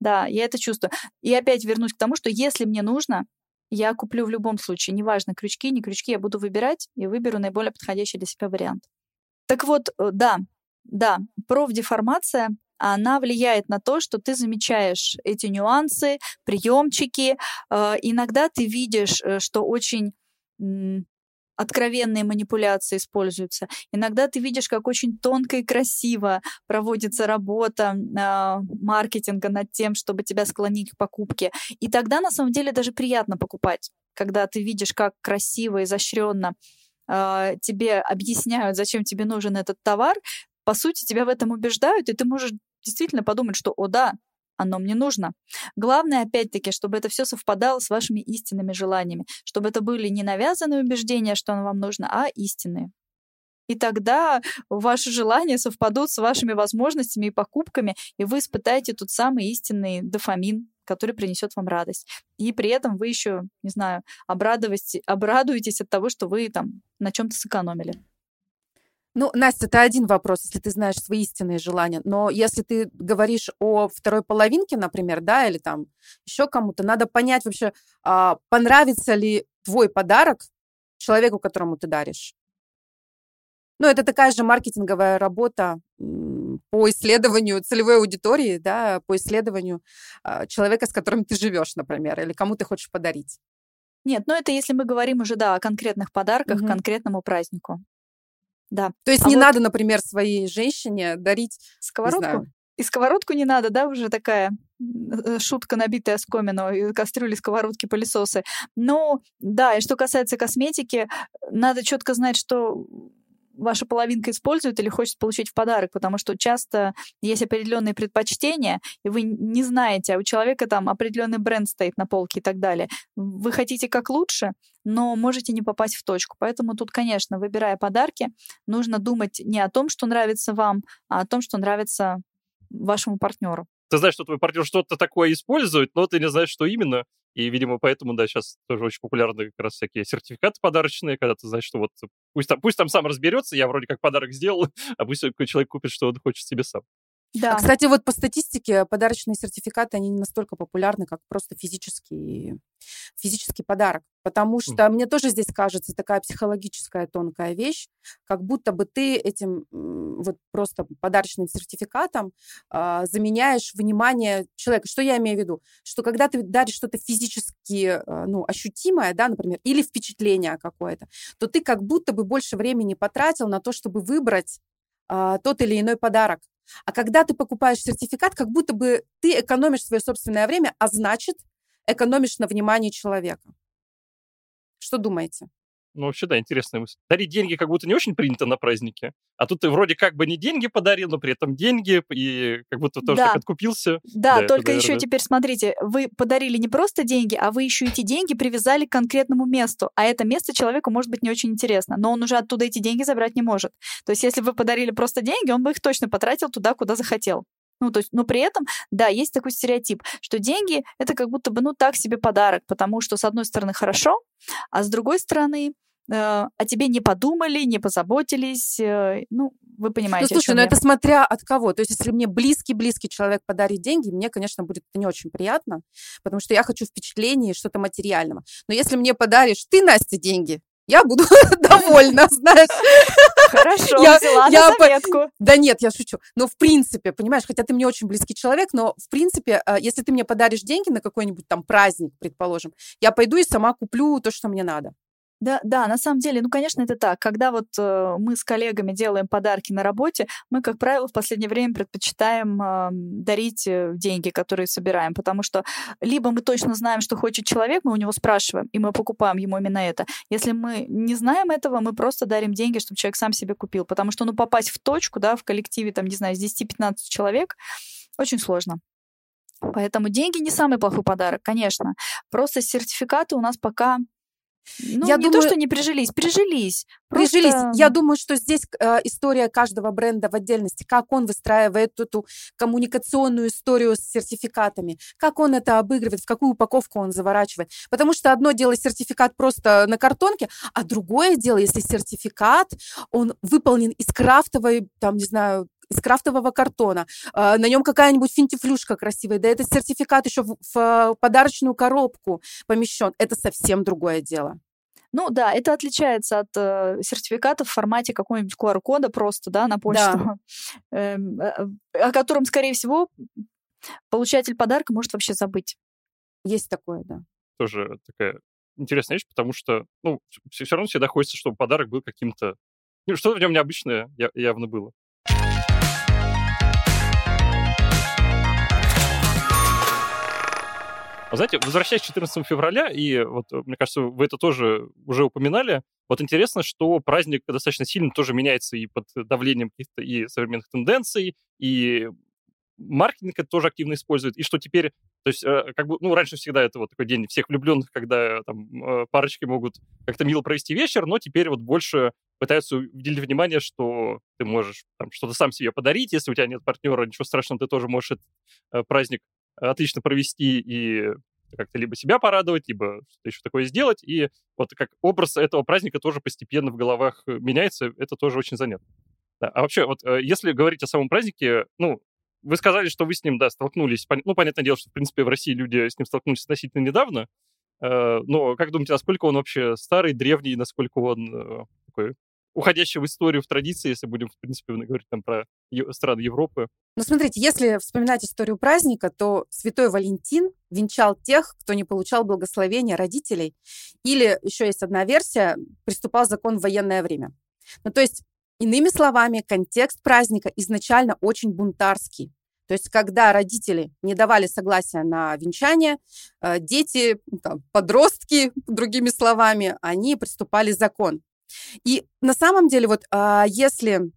S3: Да, я это чувствую. И опять вернусь к тому, что если мне нужно, я куплю в любом случае. Неважно, крючки, не крючки, я буду выбирать и выберу наиболее подходящий для себя вариант. Так вот, э, да, да, профдеформация, она влияет на то, что ты замечаешь эти нюансы, приемчики. Э, иногда ты видишь, э, что очень откровенные манипуляции используются. Иногда ты видишь, как очень тонко и красиво проводится работа э, маркетинга над тем, чтобы тебя склонить к покупке. И тогда на самом деле даже приятно покупать, когда ты видишь, как красиво, изощренно э, тебе объясняют, зачем тебе нужен этот товар. По сути, тебя в этом убеждают, и ты можешь действительно подумать, что, о да, оно мне нужно. Главное, опять-таки, чтобы это все совпадало с вашими истинными желаниями, чтобы это были не навязанные убеждения, что оно вам нужно, а истинные. И тогда ваши желания совпадут с вашими возможностями и покупками, и вы испытаете тот самый истинный дофамин, который принесет вам радость. И при этом вы еще, не знаю, обрадуетесь, от того, что вы там на чем-то сэкономили.
S2: Ну, Настя, это один вопрос, если ты знаешь свои истинные желания. Но если ты говоришь о второй половинке, например, да, или там еще кому-то, надо понять вообще, а, понравится ли твой подарок человеку, которому ты даришь. Ну, это такая же маркетинговая работа по исследованию целевой аудитории, да, по исследованию а, человека, с которым ты живешь, например, или кому ты хочешь подарить.
S3: Нет, ну это если мы говорим уже, да, о конкретных подарках угу. конкретному празднику. Да.
S2: То есть а не вот... надо, например, своей женщине дарить
S3: сковородку? И сковородку не надо, да, уже такая э, шутка, набитая скомину, кастрюли, сковородки, пылесосы. Но, да, и что касается косметики, надо четко знать, что ваша половинка использует или хочет получить в подарок, потому что часто есть определенные предпочтения, и вы не знаете, а у человека там определенный бренд стоит на полке и так далее. Вы хотите как лучше, но можете не попасть в точку. Поэтому тут, конечно, выбирая подарки, нужно думать не о том, что нравится вам, а о том, что нравится вашему партнеру.
S1: Ты знаешь, что твой партнер что-то такое использует, но ты не знаешь, что именно. И, видимо, поэтому, да, сейчас тоже очень популярны как раз всякие сертификаты подарочные, когда ты знаешь, что вот пусть там, пусть там сам разберется, я вроде как подарок сделал, а пусть человек купит, что он хочет себе сам.
S2: Да. А, кстати, вот по статистике подарочные сертификаты, они не настолько популярны, как просто физический, физический подарок. Потому что mm. мне тоже здесь кажется такая психологическая тонкая вещь, как будто бы ты этим вот просто подарочным сертификатом э, заменяешь внимание человека. Что я имею в виду? Что когда ты даришь что-то физически э, ну, ощутимое, да, например, или впечатление какое-то, то ты как будто бы больше времени потратил на то, чтобы выбрать тот или иной подарок. А когда ты покупаешь сертификат, как будто бы ты экономишь свое собственное время, а значит, экономишь на внимании человека. Что думаете?
S1: Ну, вообще, да, интересная мысль. Дарить деньги как будто не очень принято на празднике. А тут ты вроде как бы не деньги подарил, но при этом деньги, и как будто тоже да. так откупился.
S3: Да, да только это, еще теперь смотрите, вы подарили не просто деньги, а вы еще эти деньги привязали к конкретному месту. А это место человеку может быть не очень интересно, но он уже оттуда эти деньги забрать не может. То есть если вы подарили просто деньги, он бы их точно потратил туда, куда захотел. Ну, то есть, но при этом, да, есть такой стереотип, что деньги — это как будто бы, ну, так себе подарок, потому что, с одной стороны, хорошо, а с другой стороны, о тебе не подумали, не позаботились, э, ну, вы понимаете.
S2: Ну, слушай, но я. это смотря от кого. То есть, если мне близкий-близкий человек подарит деньги, мне, конечно, будет это не очень приятно, потому что я хочу впечатлений, что-то материального. Но если мне подаришь ты, Настя, деньги, я буду довольна, знаешь.
S3: Хорошо, я, взяла я на заметку. По...
S2: Да нет, я шучу. Но в принципе, понимаешь, хотя ты мне очень близкий человек, но в принципе, э, если ты мне подаришь деньги на какой-нибудь там праздник, предположим, я пойду и сама куплю то, что мне надо.
S3: Да, да, на самом деле, ну, конечно, это так. Когда вот э, мы с коллегами делаем подарки на работе, мы, как правило, в последнее время предпочитаем э, дарить деньги, которые собираем, потому что либо мы точно знаем, что хочет человек, мы у него спрашиваем, и мы покупаем ему именно это. Если мы не знаем этого, мы просто дарим деньги, чтобы человек сам себе купил, потому что, ну, попасть в точку, да, в коллективе, там, не знаю, с 10-15 человек, очень сложно. Поэтому деньги не самый плохой подарок, конечно. Просто сертификаты у нас пока ну, я не думаю, то, что не прижились, прижились.
S2: Просто... Прижились. Я думаю, что здесь э, история каждого бренда в отдельности, как он выстраивает эту коммуникационную историю с сертификатами, как он это обыгрывает, в какую упаковку он заворачивает. Потому что одно дело сертификат просто на картонке, а другое дело, если сертификат, он выполнен из крафтовой, там, не знаю, из крафтового картона, а, на нем какая-нибудь финтифлюшка красивая, да это сертификат еще в, в подарочную коробку помещен. Это совсем другое дело.
S3: Ну да, это отличается от э, сертификата в формате какого-нибудь QR-кода просто, да, на почту, да. Эм, э, о котором, скорее всего, получатель подарка может вообще забыть.
S2: Есть такое, да.
S1: Тоже такая интересная вещь, потому что, ну, все, все равно всегда хочется, чтобы подарок был каким-то... Ну, что-то в нем необычное явно было. Знаете, возвращаясь к 14 февраля, и вот, э, мне кажется, вы это тоже уже упоминали, вот интересно, что праздник достаточно сильно тоже меняется и под давлением каких-то и современных тенденций, и маркетинг это тоже активно использует, и что теперь, то есть, э, как бы, ну, раньше всегда это вот такой день всех влюбленных, когда там э, парочки могут как-то мило провести вечер, но теперь вот больше пытаются уделить внимание, что ты можешь там что-то сам себе подарить, если у тебя нет партнера, ничего страшного, ты тоже можешь этот праздник отлично провести и как-то либо себя порадовать, либо что-то еще такое сделать. И вот как образ этого праздника тоже постепенно в головах э, меняется, это тоже очень занятно. Да. А вообще, вот э, если говорить о самом празднике, ну, вы сказали, что вы с ним, да, столкнулись. Ну, понятное дело, что, в принципе, в России люди с ним столкнулись относительно недавно. Э, но как думаете, насколько он вообще старый, древний, насколько он такой уходящий в историю, в традиции, если будем, в принципе, говорить там про страны Европы.
S2: Ну, смотрите, если вспоминать историю праздника, то Святой Валентин венчал тех, кто не получал благословения родителей. Или еще есть одна версия, приступал закон в военное время. Ну, то есть, иными словами, контекст праздника изначально очень бунтарский. То есть, когда родители не давали согласия на венчание, э, дети, там, подростки, другими словами, они приступали закон. И на самом деле, вот а, если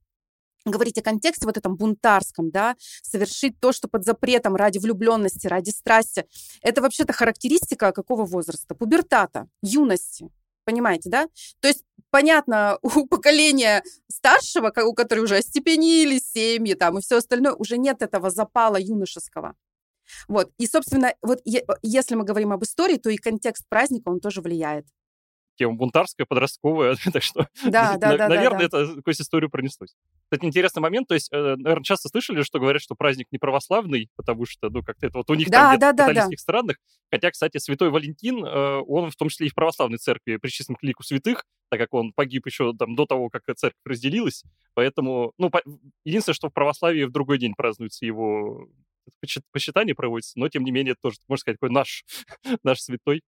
S2: говорить о контексте вот этом бунтарском, да, совершить то, что под запретом ради влюбленности, ради страсти, это вообще-то характеристика какого возраста? Пубертата, юности. Понимаете, да? То есть, понятно, у поколения старшего, у которых уже остепенились семьи там и все остальное, уже нет этого запала юношеского. Вот. И, собственно, вот если мы говорим об истории, то и контекст праздника, он тоже влияет.
S1: Тема бунтарская, подростковая, так что,
S2: да, да, да,
S1: наверное, это сквозь историю пронеслось. Кстати, интересный момент, то есть, э, наверное, часто слышали, что говорят, что праздник не православный, потому что, ну, как-то это вот у них там в католических странах, хотя, кстати, святой Валентин, э, он в том числе и в православной церкви причислен к лику святых, так как он погиб еще там до того, как церковь разделилась, поэтому, ну, единственное, что в православии в другой день празднуется его почитание проводится, но, тем не менее, это тоже, можно сказать, такой наш, наш святой.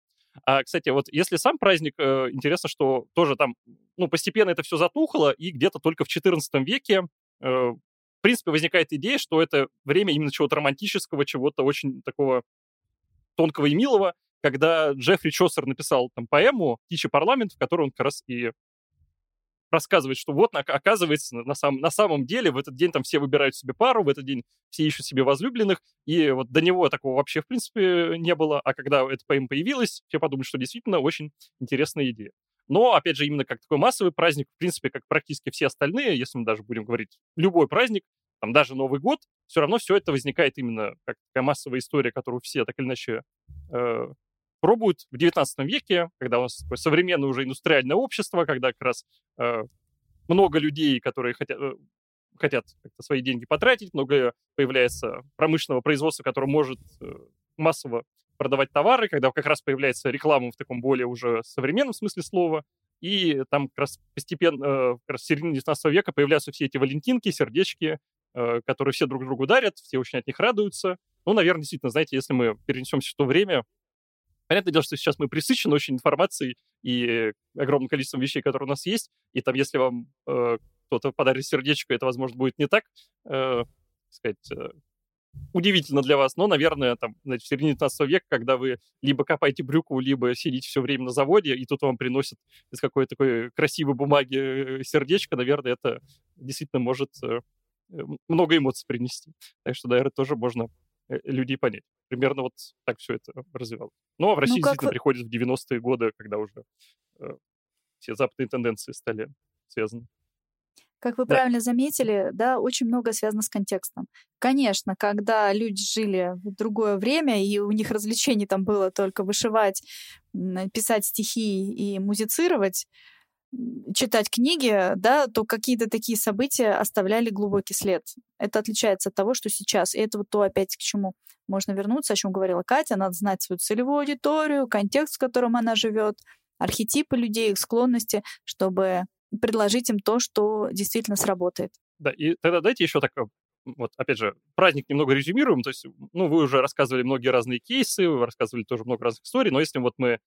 S1: А, кстати, вот если сам праздник, э, интересно, что тоже там, ну, постепенно это все затухло, и где-то только в XIV веке, э, в принципе, возникает идея, что это время именно чего-то романтического, чего-то очень такого тонкого и милого, когда Джеффри Чосер написал там поэму «Птичий парламент», в которой он как раз и рассказывает, что вот, оказывается, на, сам, на самом деле в этот день там все выбирают себе пару, в этот день все ищут себе возлюбленных, и вот до него такого вообще, в принципе, не было, а когда эта поэма появилась, все подумали, что действительно очень интересная идея. Но, опять же, именно как такой массовый праздник, в принципе, как практически все остальные, если мы даже будем говорить любой праздник, там даже Новый год, все равно все это возникает именно как такая массовая история, которую все так или иначе э, пробуют в 19 веке, когда у нас такое современное уже индустриальное общество, когда как раз э, много людей, которые хотят, э, хотят свои деньги потратить, много появляется промышленного производства, которое может э, массово продавать товары, когда как раз появляется реклама в таком более уже современном смысле слова, и там как раз постепенно, э, как раз в середине 19 века появляются все эти валентинки, сердечки, э, которые все друг другу дарят, все очень от них радуются. Ну, наверное, действительно, знаете, если мы перенесемся в то время, Понятное дело, что сейчас мы присыщены очень информацией и огромным количеством вещей, которые у нас есть. И там, если вам э, кто-то подарит сердечко, это, возможно, будет не так, э, сказать, э, удивительно для вас. Но, наверное, там, знаете, в середине 19 века, когда вы либо копаете брюку, либо сидите все время на заводе, и тут вам приносят из какой-то такой красивой бумаги э, сердечко, наверное, это действительно может э, много эмоций принести. Так что, наверное, тоже можно людей понять. Примерно вот так все это развивалось. Ну, а в России ну, действительно вы... приходит в 90-е годы, когда уже э, все западные тенденции стали связаны.
S3: Как вы да. правильно заметили, да, очень много связано с контекстом. Конечно, когда люди жили в другое время, и у них развлечений там было только вышивать, писать стихи и музицировать, читать книги, да, то какие-то такие события оставляли глубокий след. Это отличается от того, что сейчас. И это вот то, опять к чему можно вернуться, о чем говорила Катя. Надо знать свою целевую аудиторию, контекст, в котором она живет, архетипы людей, их склонности, чтобы предложить им то, что действительно сработает.
S1: Да, и тогда дайте еще так, вот, опять же, праздник немного резюмируем, то есть, ну, вы уже рассказывали многие разные кейсы, вы рассказывали тоже много разных историй, но если вот мы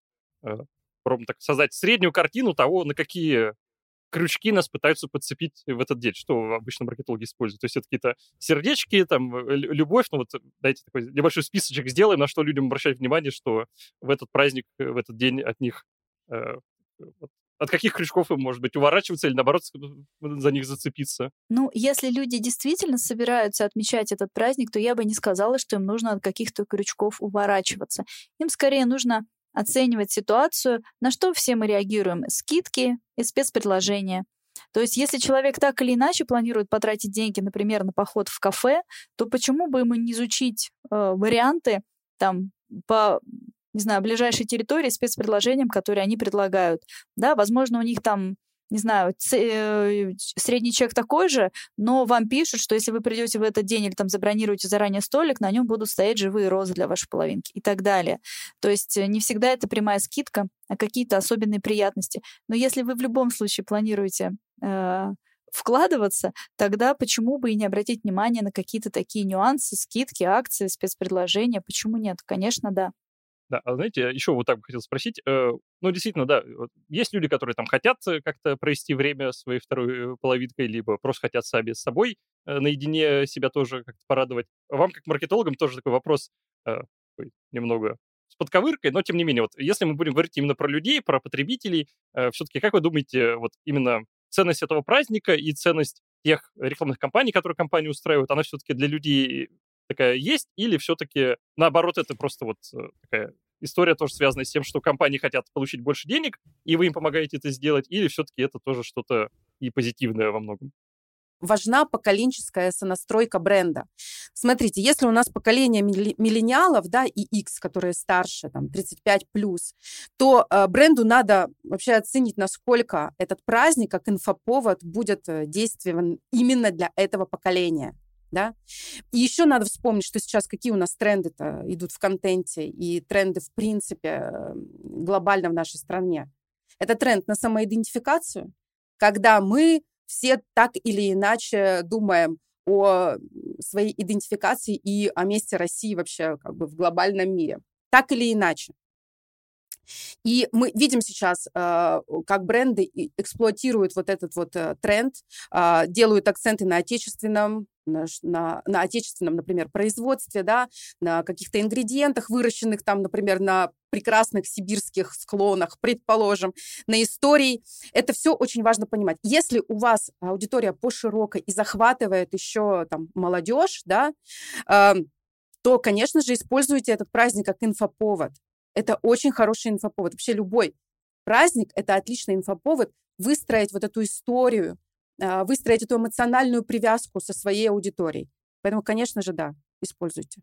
S1: э, пробуем так создать среднюю картину того, на какие крючки нас пытаются подцепить в этот день, что обычно маркетологи используют. То есть это какие-то сердечки, там, э, любовь, ну вот дайте такой небольшой списочек сделаем, на что людям обращать внимание, что в этот праздник, э, в этот день от них, э, вот, от каких крючков им, может быть, уворачиваться или, наоборот, за них зацепиться?
S3: Ну, если люди действительно собираются отмечать этот праздник, то я бы не сказала, что им нужно от каких-то крючков уворачиваться. Им скорее нужно оценивать ситуацию, на что все мы реагируем. Скидки и спецпредложения. То есть, если человек так или иначе планирует потратить деньги, например, на поход в кафе, то почему бы ему не изучить э, варианты там по не знаю, ближайшей территории спецпредложениям, которые они предлагают. Да, возможно, у них там не знаю, э, средний чек такой же, но вам пишут, что если вы придете в этот день или там забронируете заранее столик, на нем будут стоять живые розы для вашей половинки и так далее. То есть э, не всегда это прямая скидка, а какие-то особенные приятности. Но если вы в любом случае планируете э, вкладываться, тогда почему бы и не обратить внимание на какие-то такие нюансы, скидки, акции, спецпредложения? Почему нет? Конечно, да.
S1: Да, а знаете, еще вот так бы хотел спросить. Э, ну, действительно, да, есть люди, которые там хотят э, как-то провести время своей второй э, половинкой, либо просто хотят сами с собой наедине себя тоже как-то порадовать. Вам, как маркетологам, тоже такой вопрос немного с подковыркой, но тем не менее, вот если мы будем говорить именно про людей, про потребителей, все-таки как вы думаете, вот именно ценность этого праздника и ценность тех рекламных кампаний, которые компании устраивают, она все-таки для людей такая есть, или все-таки наоборот это просто вот такая история тоже связана с тем, что компании хотят получить больше денег, и вы им помогаете это сделать, или все-таки это тоже что-то и позитивное во многом?
S2: важна поколенческая сонастройка бренда. Смотрите, если у нас поколение миллениалов, да, и X, которые старше, там, 35 плюс, то э, бренду надо вообще оценить, насколько этот праздник, как инфоповод, будет э, действован именно для этого поколения да. И еще надо вспомнить, что сейчас какие у нас тренды-то идут в контенте и тренды, в принципе, глобально в нашей стране. Это тренд на самоидентификацию, когда мы все так или иначе думаем о своей идентификации и о месте России вообще как бы в глобальном мире. Так или иначе. И мы видим сейчас, э, как бренды эксплуатируют вот этот вот э, тренд, а, делают акценты на отечественном, на, на, на отечественном, например, производстве, да, на каких-то ингредиентах, выращенных там, например, на прекрасных сибирских склонах, предположим, на истории. Это все очень важно понимать. Если у вас аудитория поширокой и захватывает еще там молодежь, да, э, то, конечно же, используйте этот праздник как инфоповод. Это очень хороший инфоповод. Вообще любой праздник – это отличный инфоповод выстроить вот эту историю, выстроить эту эмоциональную привязку со своей аудиторией. Поэтому, конечно же, да, используйте.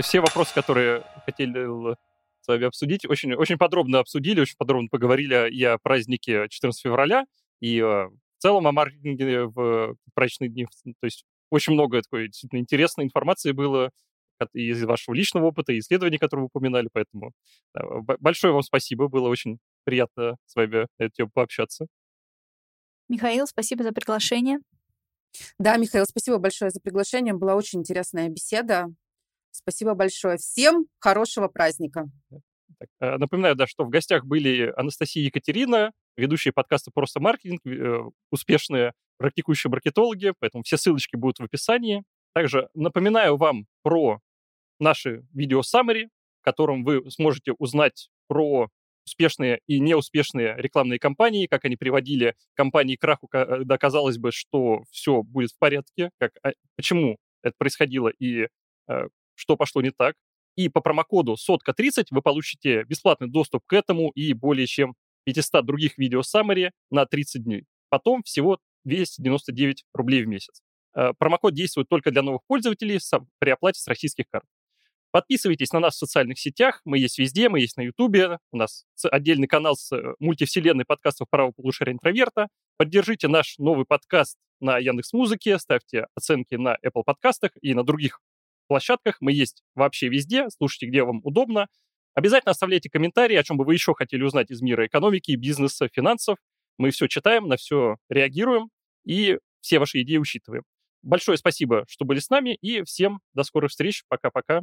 S1: Все вопросы, которые хотели с вами обсудить, очень, очень подробно обсудили, очень подробно поговорили и о празднике 14 февраля, и э, в целом о маркетинге в праздничные дни. То есть очень много такой действительно интересной информации было из вашего личного опыта, и исследований, которые вы упоминали, поэтому да, большое вам спасибо, было очень приятно с вами на эту тему пообщаться.
S3: Михаил, спасибо за приглашение.
S2: Да, Михаил, спасибо большое за приглашение. Была очень интересная беседа. Спасибо большое. Всем хорошего праздника.
S1: Так, э, напоминаю, да, что в гостях были Анастасия и Екатерина, ведущие подкаста «Просто маркетинг», э, успешные практикующие маркетологи, поэтому все ссылочки будут в описании. Также напоминаю вам про наши видео summary, в котором вы сможете узнать про успешные и неуспешные рекламные кампании, как они приводили компании к краху, когда казалось бы, что все будет в порядке, как, а, почему это происходило и э, что пошло не так. И по промокоду СОТКА30 вы получите бесплатный доступ к этому и более чем 500 других видео summary на 30 дней. Потом всего 299 рублей в месяц. Э, промокод действует только для новых пользователей при оплате с российских карт. Подписывайтесь на нас в социальных сетях. Мы есть везде, мы есть на Ютубе. У нас отдельный канал с э, мультивселенной подкастов «Право полушария интроверта». Поддержите наш новый подкаст на Яндекс Музыке, ставьте оценки на Apple подкастах и на других площадках. Мы есть вообще везде. Слушайте, где вам удобно. Обязательно оставляйте комментарии, о чем бы вы еще хотели узнать из мира экономики, бизнеса, финансов. Мы все читаем, на все реагируем и все ваши идеи учитываем. Большое спасибо, что были с нами, и всем до скорых встреч. Пока-пока.